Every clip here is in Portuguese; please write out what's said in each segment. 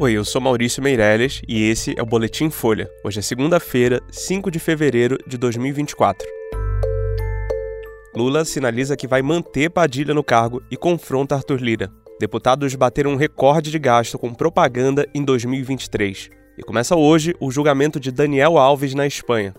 Oi, eu sou Maurício Meirelles e esse é o Boletim Folha. Hoje é segunda-feira, 5 de fevereiro de 2024. Lula sinaliza que vai manter Padilha no cargo e confronta Arthur Lira. Deputados bateram um recorde de gasto com propaganda em 2023. E começa hoje o julgamento de Daniel Alves na Espanha.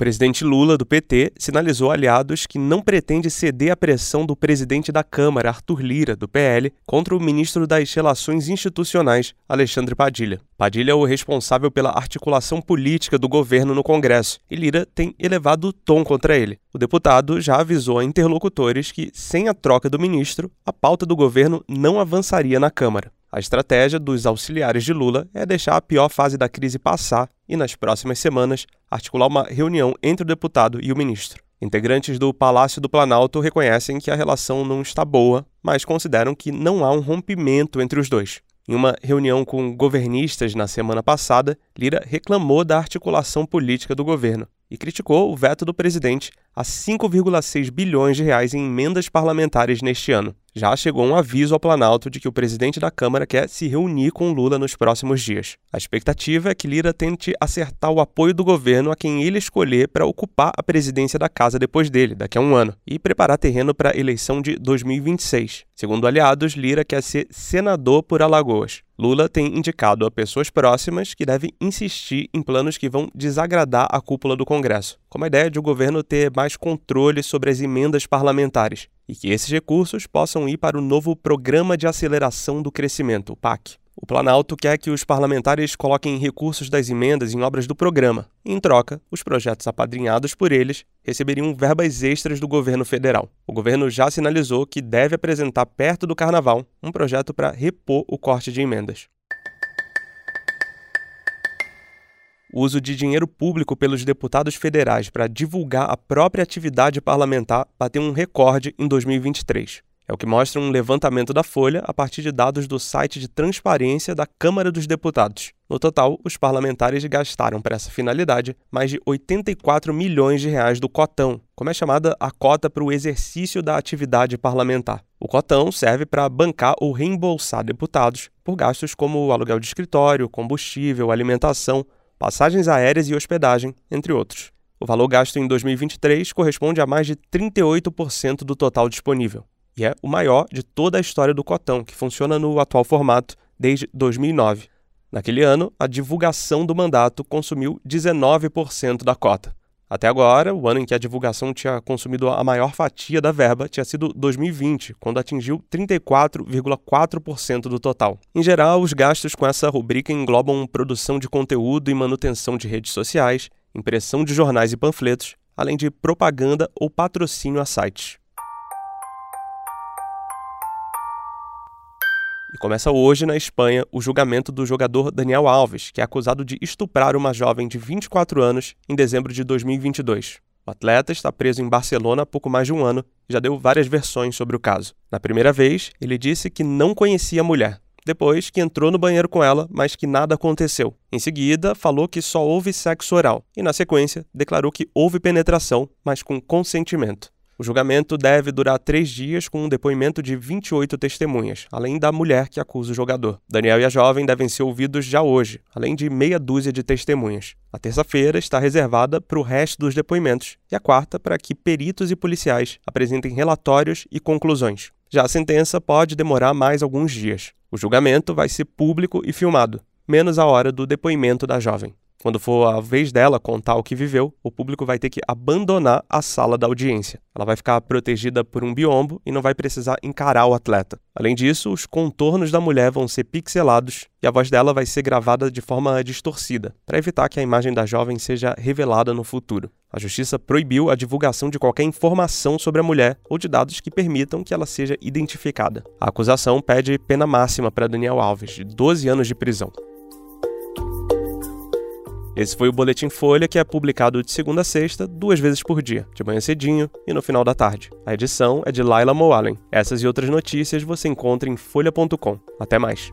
Presidente Lula, do PT, sinalizou aliados que não pretende ceder à pressão do presidente da Câmara, Arthur Lira, do PL, contra o ministro das Relações Institucionais, Alexandre Padilha. Padilha é o responsável pela articulação política do governo no Congresso e Lira tem elevado o tom contra ele. O deputado já avisou a interlocutores que, sem a troca do ministro, a pauta do governo não avançaria na Câmara. A estratégia dos auxiliares de Lula é deixar a pior fase da crise passar e, nas próximas semanas, articular uma reunião entre o deputado e o ministro. Integrantes do Palácio do Planalto reconhecem que a relação não está boa, mas consideram que não há um rompimento entre os dois. Em uma reunião com governistas na semana passada, Lira reclamou da articulação política do governo e criticou o veto do presidente a 5,6 bilhões de reais em emendas parlamentares neste ano. Já chegou um aviso ao Planalto de que o presidente da Câmara quer se reunir com Lula nos próximos dias. A expectativa é que Lira tente acertar o apoio do governo a quem ele escolher para ocupar a presidência da casa depois dele, daqui a um ano, e preparar terreno para a eleição de 2026. Segundo aliados, Lira quer ser senador por Alagoas. Lula tem indicado a pessoas próximas que devem insistir em planos que vão desagradar a cúpula do Congresso, como a ideia de o governo ter mais controle sobre as emendas parlamentares e que esses recursos possam ir para o novo Programa de Aceleração do Crescimento, o PAC. O Planalto quer que os parlamentares coloquem recursos das emendas em obras do programa. Em troca, os projetos apadrinhados por eles receberiam verbas extras do governo federal. O governo já sinalizou que deve apresentar perto do carnaval um projeto para repor o corte de emendas. O uso de dinheiro público pelos deputados federais para divulgar a própria atividade parlamentar bateu um recorde em 2023. É o que mostra um levantamento da Folha a partir de dados do site de transparência da Câmara dos Deputados. No total, os parlamentares gastaram para essa finalidade mais de 84 milhões de reais do cotão, como é chamada a cota para o exercício da atividade parlamentar. O cotão serve para bancar ou reembolsar deputados por gastos como aluguel de escritório, combustível, alimentação, passagens aéreas e hospedagem, entre outros. O valor gasto em 2023 corresponde a mais de 38% do total disponível e é o maior de toda a história do Cotão, que funciona no atual formato desde 2009. Naquele ano, a divulgação do mandato consumiu 19% da cota. Até agora, o ano em que a divulgação tinha consumido a maior fatia da verba tinha sido 2020, quando atingiu 34,4% do total. Em geral, os gastos com essa rubrica englobam produção de conteúdo e manutenção de redes sociais, impressão de jornais e panfletos, além de propaganda ou patrocínio a sites. E começa hoje na Espanha o julgamento do jogador Daniel Alves, que é acusado de estuprar uma jovem de 24 anos em dezembro de 2022. O atleta está preso em Barcelona há pouco mais de um ano e já deu várias versões sobre o caso. Na primeira vez, ele disse que não conhecia a mulher. Depois, que entrou no banheiro com ela, mas que nada aconteceu. Em seguida, falou que só houve sexo oral. E, na sequência, declarou que houve penetração, mas com consentimento. O julgamento deve durar três dias com um depoimento de 28 testemunhas, além da mulher que acusa o jogador. Daniel e a jovem devem ser ouvidos já hoje, além de meia dúzia de testemunhas. A terça-feira está reservada para o resto dos depoimentos e a quarta para que peritos e policiais apresentem relatórios e conclusões. Já a sentença pode demorar mais alguns dias. O julgamento vai ser público e filmado, menos a hora do depoimento da jovem. Quando for a vez dela contar o que viveu, o público vai ter que abandonar a sala da audiência. Ela vai ficar protegida por um biombo e não vai precisar encarar o atleta. Além disso, os contornos da mulher vão ser pixelados e a voz dela vai ser gravada de forma distorcida, para evitar que a imagem da jovem seja revelada no futuro. A justiça proibiu a divulgação de qualquer informação sobre a mulher ou de dados que permitam que ela seja identificada. A acusação pede pena máxima para Daniel Alves, de 12 anos de prisão. Esse foi o Boletim Folha, que é publicado de segunda a sexta, duas vezes por dia, de manhã cedinho e no final da tarde. A edição é de Laila Moalen. Essas e outras notícias você encontra em folha.com. Até mais.